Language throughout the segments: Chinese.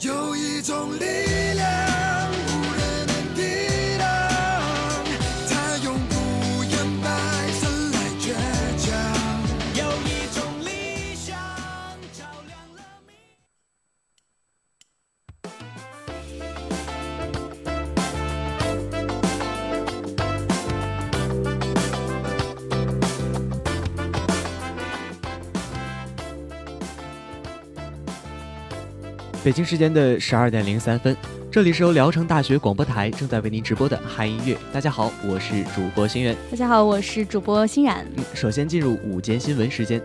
有一种力量。北京时间的十二点零三分，这里是由聊城大学广播台正在为您直播的嗨音乐。大家好，我是主播心源。大家好，我是主播欣然。嗯，首先进入午间新闻时间。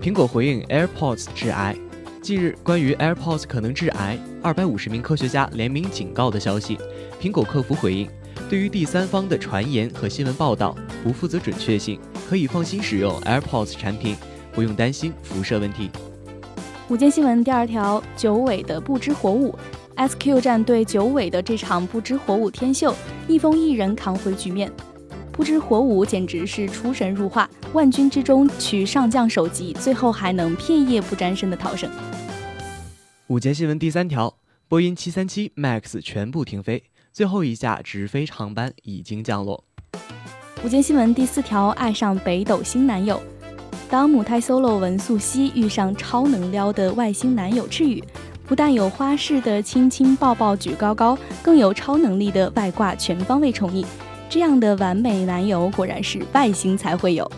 苹果回应 AirPods 致癌。近日，关于 AirPods 可能致癌，二百五十名科学家联名警告的消息，苹果客服回应：对于第三方的传言和新闻报道，不负责准确性，可以放心使用 AirPods 产品，不用担心辐射问题。午间新闻第二条：九尾的不知火舞，SQ 战队九尾的这场不知火舞天秀，逆风一人扛回局面。不知火舞简直是出神入化，万军之中取上将首级，最后还能片叶不沾身的逃生。午间新闻第三条：波音七三七 MAX 全部停飞，最后一架直飞航班已经降落。午间新闻第四条：爱上北斗星男友。当母胎 solo 文素汐遇上超能撩的外星男友赤羽，不但有花式的亲亲抱抱举高高，更有超能力的外挂全方位宠溺，这样的完美男友果然是外星才会有。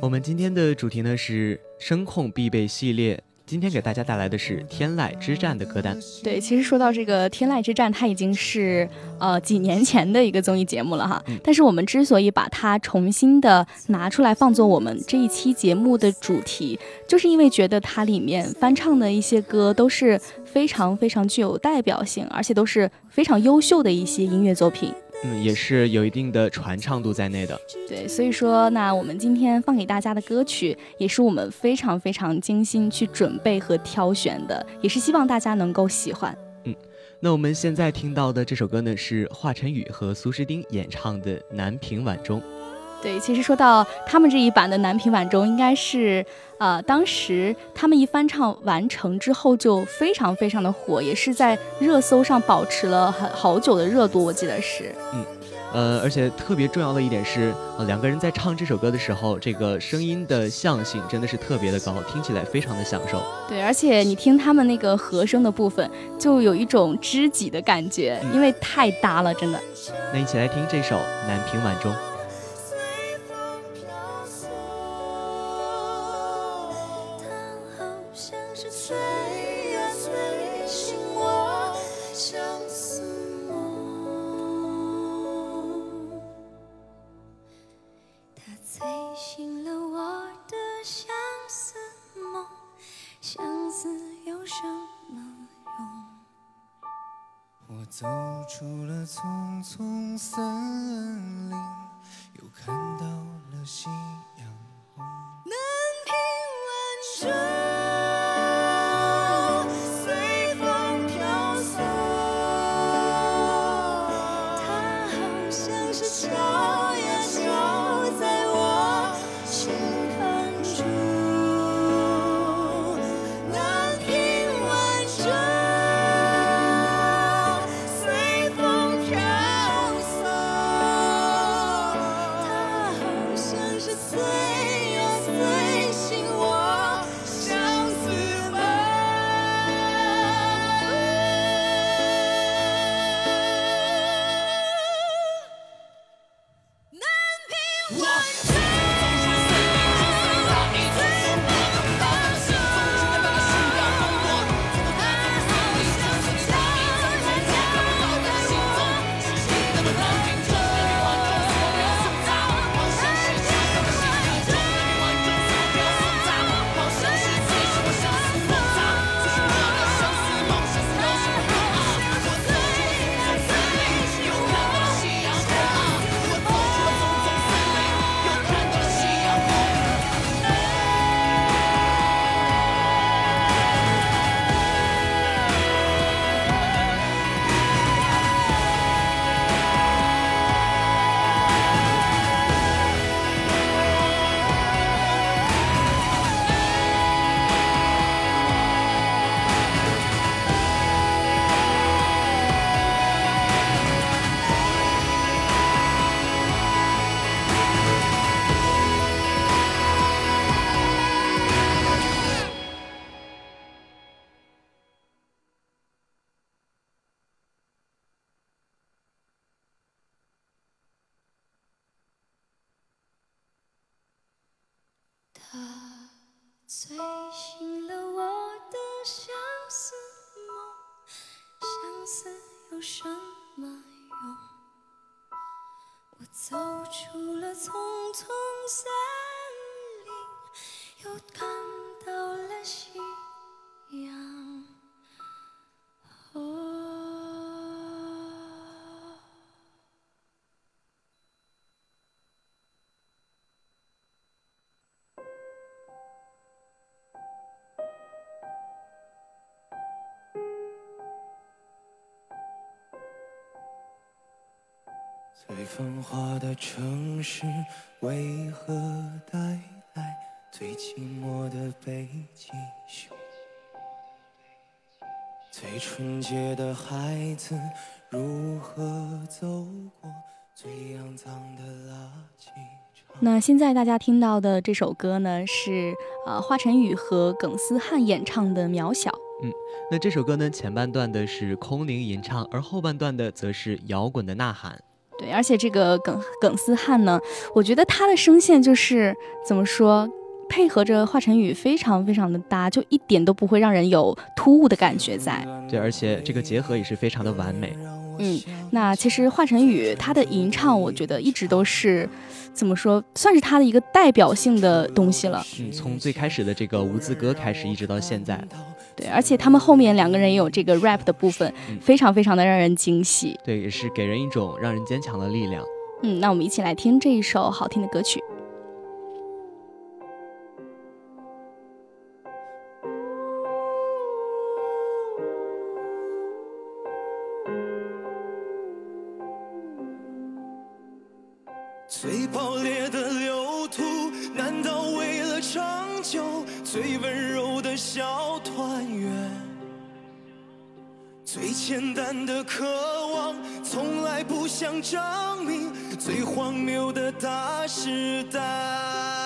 我们今天的主题呢是声控必备系列，今天给大家带来的是《天籁之战》的歌单。对，其实说到这个《天籁之战》，它已经是呃几年前的一个综艺节目了哈。但是我们之所以把它重新的拿出来放作我们这一期节目的主题，就是因为觉得它里面翻唱的一些歌都是非常非常具有代表性，而且都是非常优秀的一些音乐作品。嗯，也是有一定的传唱度在内的。对，所以说，那我们今天放给大家的歌曲，也是我们非常非常精心去准备和挑选的，也是希望大家能够喜欢。嗯，那我们现在听到的这首歌呢，是华晨宇和苏诗丁演唱的《南屏晚钟》。对，其实说到他们这一版的《南屏晚钟》，应该是呃，当时他们一翻唱完成之后就非常非常的火，也是在热搜上保持了很好久的热度，我记得是。嗯，呃，而且特别重要的一点是，呃，两个人在唱这首歌的时候，这个声音的像性真的是特别的高，听起来非常的享受。对，而且你听他们那个和声的部分，就有一种知己的感觉，因为太搭了，真的。那一起来听这首《南屏晚钟》。走出了丛丛森林又看到了夕醉醒了我的相思梦相思有什么用？我走出了丛丛森林又看最繁华的城市，为何带来最寂寞的北极熊？最纯洁的孩子，如何走过最肮脏的垃圾场？那现在大家听到的这首歌呢，是呃华晨宇和耿思翰演唱的《渺小》。嗯，那这首歌呢，前半段的是空灵吟唱，而后半段的则是摇滚的呐喊。对，而且这个耿耿思汉呢，我觉得他的声线就是怎么说，配合着华晨宇非常非常的搭，就一点都不会让人有突兀的感觉在。对，而且这个结合也是非常的完美。嗯，那其实华晨宇他的吟唱，我觉得一直都是怎么说，算是他的一个代表性的东西了。嗯，从最开始的这个无字歌开始，一直到现在。对，而且他们后面两个人也有这个 rap 的部分，非常非常的让人惊喜。对，也是给人一种让人坚强的力量。嗯，那我们一起来听这一首好听的歌曲。的渴望，从来不想证明。最荒谬的大时代。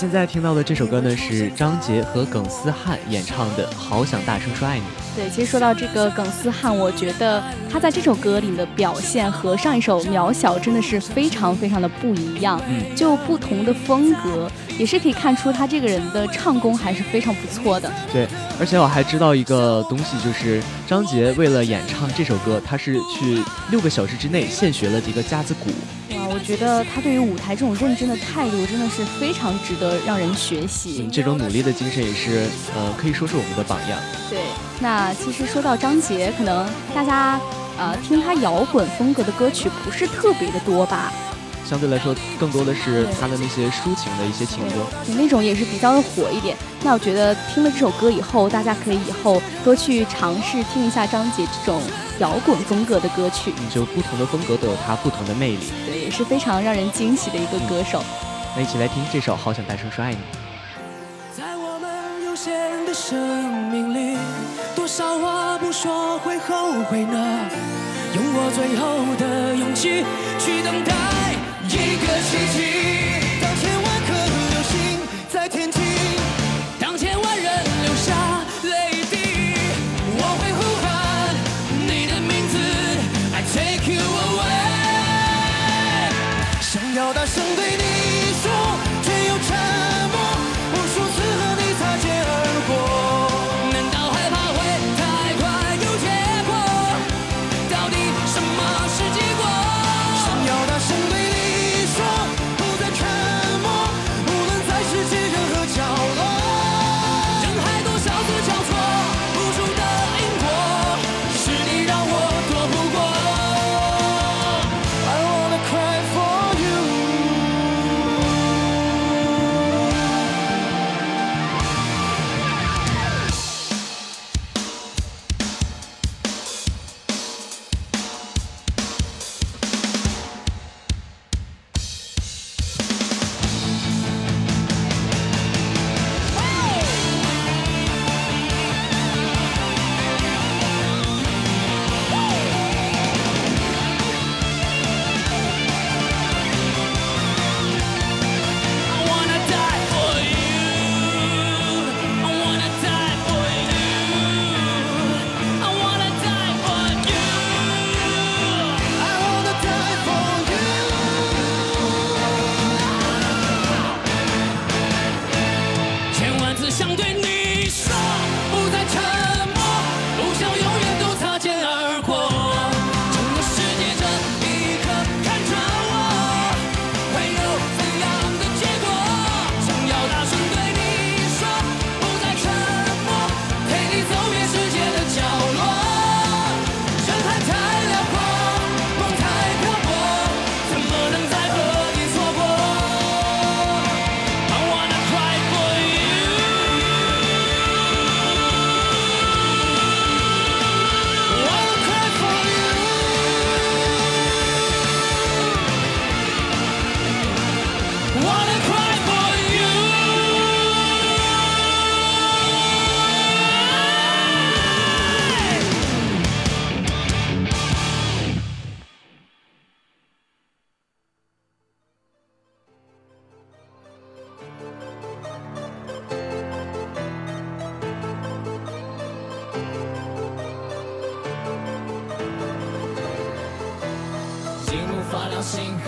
现在听到的这首歌呢，是张杰和耿思翰演唱的《好想大声说爱你》。对，其实说到这个耿思翰，我觉得他在这首歌里的表现和上一首《渺小》真的是非常非常的不一样，嗯就不同的风格，也是可以看出他这个人的唱功还是非常不错的。对，而且我还知道一个东西，就是张杰为了演唱这首歌，他是去六个小时之内现学了几个架子鼓。哇，我觉得他对于舞台这种认真的态度真的是非常值得让人学习。嗯，这种努力的精神也是，呃，可以说是我们的榜样。对，那其实说到张杰，可能大家呃听他摇滚风格的歌曲不是特别的多吧？相对来说，更多的是他的那些抒情的一些情歌。对，那种也是比较的火一点。那我觉得听了这首歌以后，大家可以以后多去尝试听一下张杰这种摇滚风格的歌曲。嗯，就不同的风格都有它不同的魅力。对，也是非常让人惊喜的一个歌手。那一起来听这首《好想大声说爱你》。在我们有限的生命里，多少话不说会后悔呢？用我最后的勇气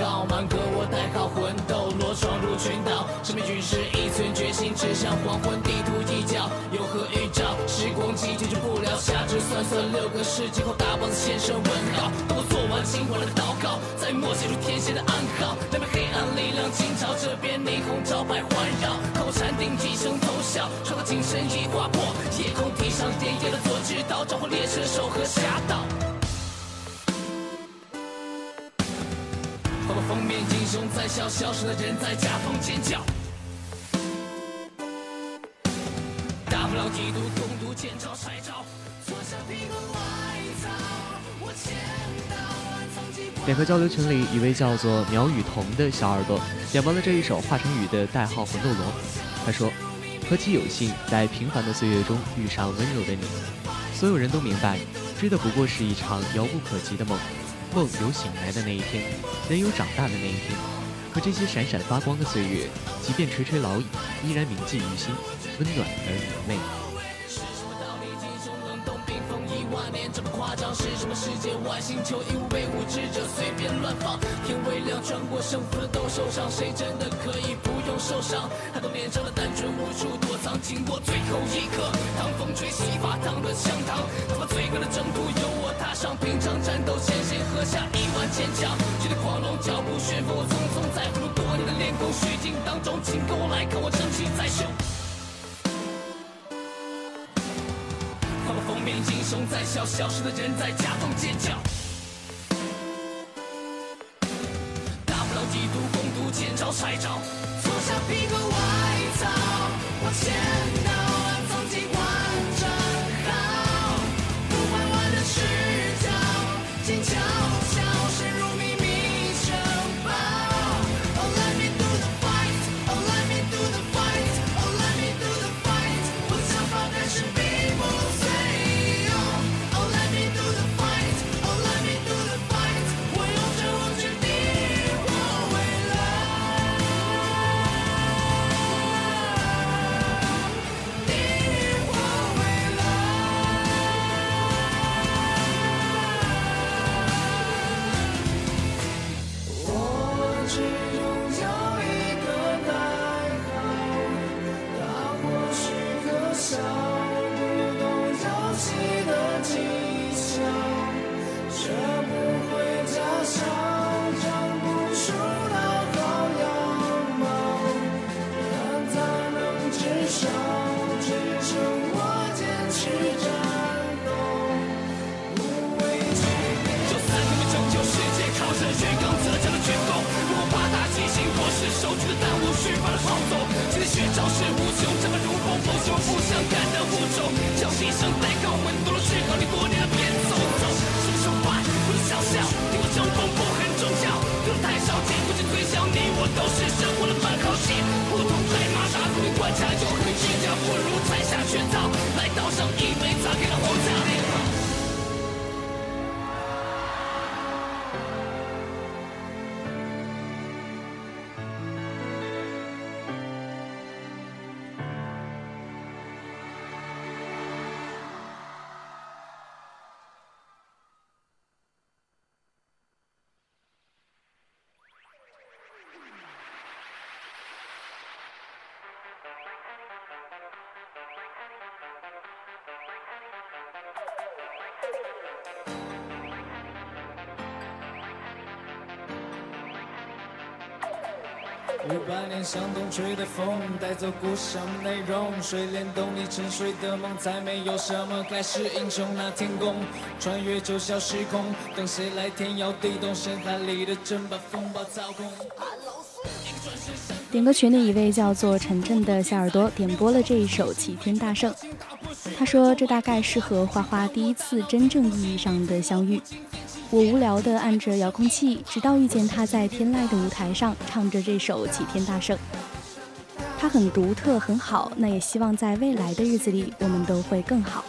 亮信号，满格我代号魂斗罗闯入群岛，神秘军师一寸决心，指向黄昏地图一角，有何预兆？时光机解决不了，下肢算算六个世纪后，大 boss 现身问好，等我做完今晚的祷告，再默写出天蝎的暗号，那边黑暗力量惊潮，这边霓虹招牌环绕，口禅定几声偷笑，创造精神已划破，夜空地上点烟的做知道，召唤猎车手和侠盗。封面英雄在笑，消失的人在夹缝尖叫。大不了一读攻读见招拆招，脱下披个外套，我签到完曾经点歌交流群里，一位叫做苗雨桐的小耳朵点播了这一首华晨宇的代号《魂斗罗》。他说：“何其有幸，在平凡的岁月中遇上温柔的你。所有人都明白，追的不过是一场遥不可及的梦，梦有醒来的那一天，人有长大的那一天。可这些闪闪发光的岁月，即便垂垂老矣，依然铭记于心，温暖而明媚。世界？外星球义务被无知者随便乱放。天微亮，穿过胜负的都受伤，谁真的可以不用受伤？很多脸上的单纯无处躲藏，经过最后一刻，当风吹起发烫的香糖，他把最后的征途由我踏上。平常战斗前先喝下一碗坚强，距离狂龙脚步旋风，我匆匆在不如多年的练功虚惊当中，请跟我来看我正气在秀。英雄在笑，消失的人在假装尖叫。大不了以毒攻毒，见招拆招，脱下皮革外五百年向东吹的风，带走故事上的内容。水帘洞里沉睡的梦，再没有什么盖世英雄那天宫，穿越九霄时空，等谁来天摇地动？深海里的针把风暴操控。点歌群里一位叫做晨晨的小耳朵点播了这一首《齐天大圣》，他说这大概是和花花第一次真正意义上的相遇。我无聊地按着遥控器，直到遇见他在天籁的舞台上唱着这首《齐天大圣》。他很独特，很好。那也希望在未来的日子里，我们都会更好。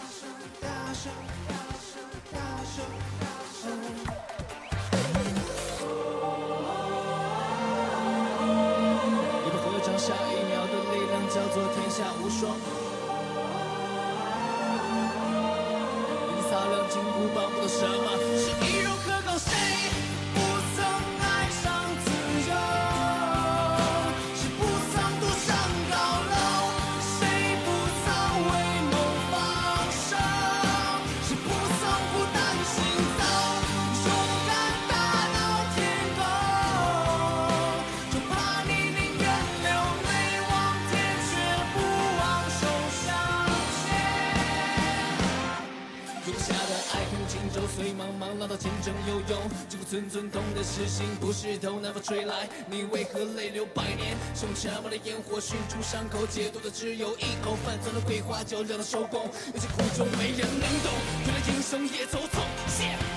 寸寸痛的是心，不是头能否吹来？你为何泪流百年？用沉默的烟火熏出伤口，解毒的只有一口。犯错的桂花酒凉了收工，有些苦衷没人能懂。原来英雄也走错。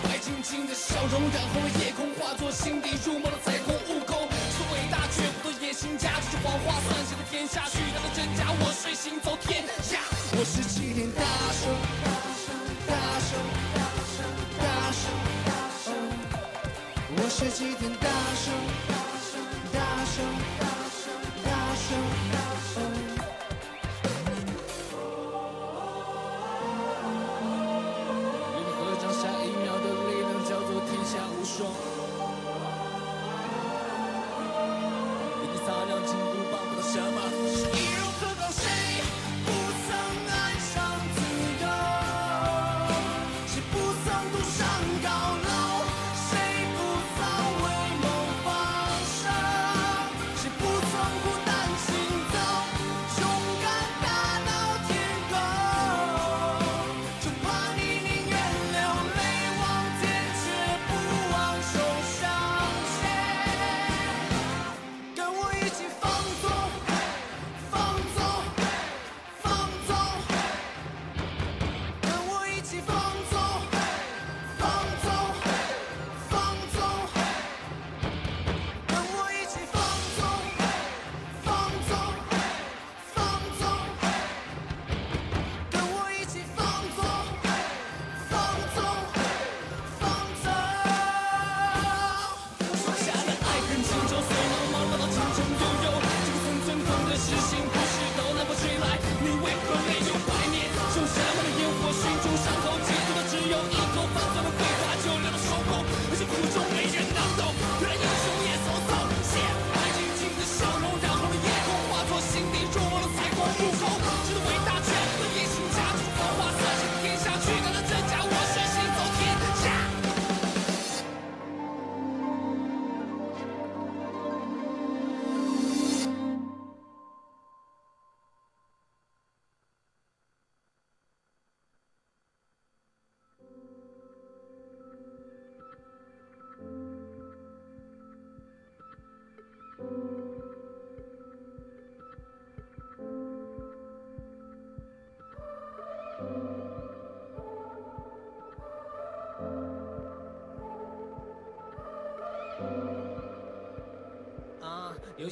白晶晶的笑容染红了夜空，化作心底入梦的彩虹。悟空是伟大，却不多野心家。这是谎话，算谁的天下？虚当的真假，我睡醒走是几天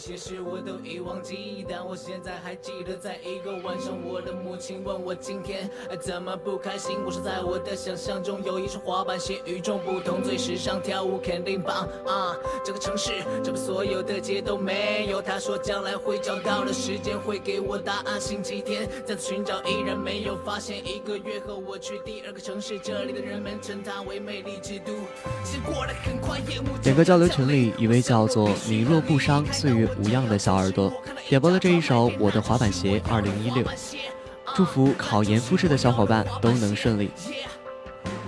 些事我都已忘记，但我现在还记得，在一个晚上，我的母亲问我今天怎么不开心。我说在我的想象中有一双滑板鞋与众不同，最时尚，跳舞肯定棒啊！这个城市，这么所有的街都没有。他说将来会找到的时间会给我答案。星期天再次寻找，依然没有发现。一个月后我去第二个城市，这里的人们称它为美丽之都。时间过得很快，夜幕点歌交流群里，一位叫做“你若不伤，岁月无恙”的小耳朵点播了这一首《我的滑板鞋二零一六》，祝福考研复试的小伙伴都能顺利。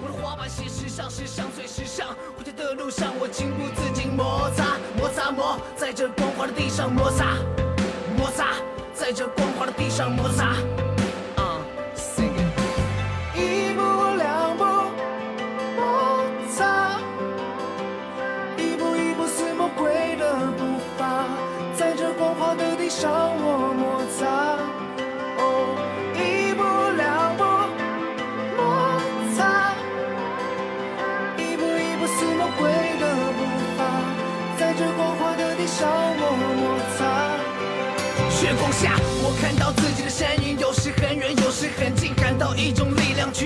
我的滑板鞋时尚，时尚最时尚。回家的路上，我情不自禁摩擦，摩擦摩，在这光滑的地上摩擦，摩擦，在这光滑的地上摩擦。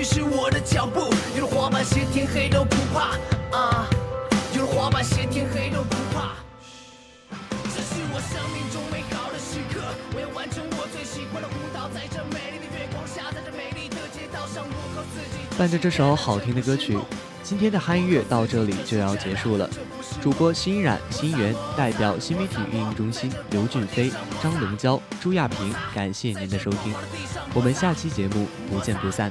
驱使我的脚步。有了滑板鞋，天黑都不怕啊！有了滑板鞋，天黑都不怕。这是我生命中美好的时刻，我要完成我最喜欢的舞蹈，在这美丽的月光下，在这美丽的街道上，我和自己。伴着这首好听的歌曲，今天的嗨音乐到这里就要结束了。主播欣冉、欣源代表新媒体运营中心刘俊飞、张龙娇、朱亚平，感谢您的收听，我们下期节目不见不散。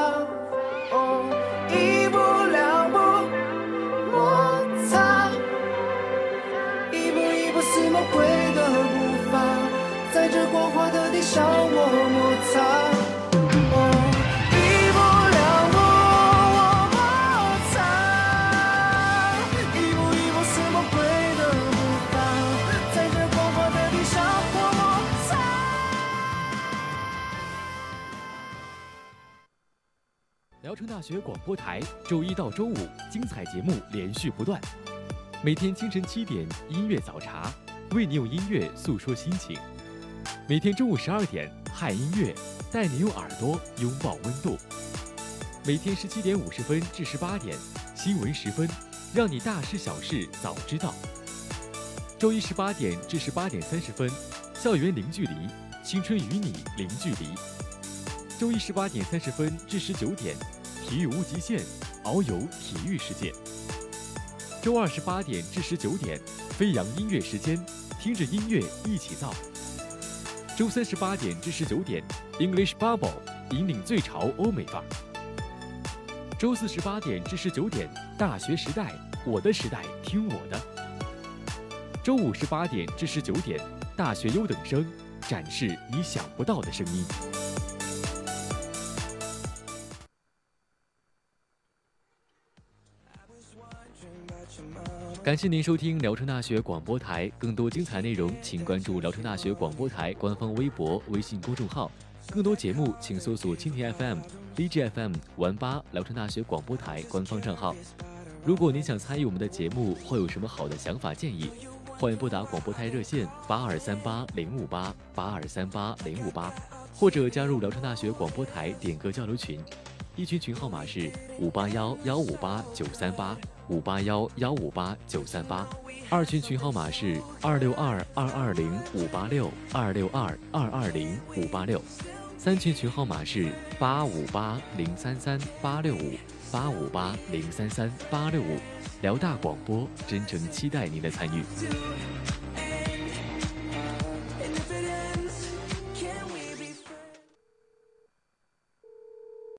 城大学广播台，周一到周五精彩节目连续不断，每天清晨七点，音乐早茶，为你用音乐诉说心情；每天中午十二点，嗨音乐，带你用耳朵拥抱温度；每天十七点五十分至十八点，新闻十分，让你大事小事早知道。周一十八点至十八点三十分，校园零距离，青春与你零距离。周一十八点三十分至十九点，体育无极限，遨游体育世界。周二十八点至十九点，飞扬音乐时间，听着音乐一起造。周三十八点至十九点，English Bubble 引领最潮欧美范儿。周四十八点至十九点，大学时代，我的时代，听我的。周五十八点至十九点，大学优等生，展示你想不到的声音。感谢您收听聊城大学广播台，更多精彩内容请关注聊城大学广播台官方微博、微信公众号。更多节目请搜索蜻蜓 FM、DJFM 玩吧聊城大学广播台官方账号。如果您想参与我们的节目，或有什么好的想法建议，欢迎拨打广播台热线八二三八零五八八二三八零五八，或者加入聊城大学广播台点歌交流群，一群群号码是五八幺幺五八九三八。五八幺幺五八九三八，二群群号码是二六二二二零五八六二六二二二零五八六，三群群号码是八五八零三三八六五八五八零三三八六五，辽大广播真诚期待您的参与。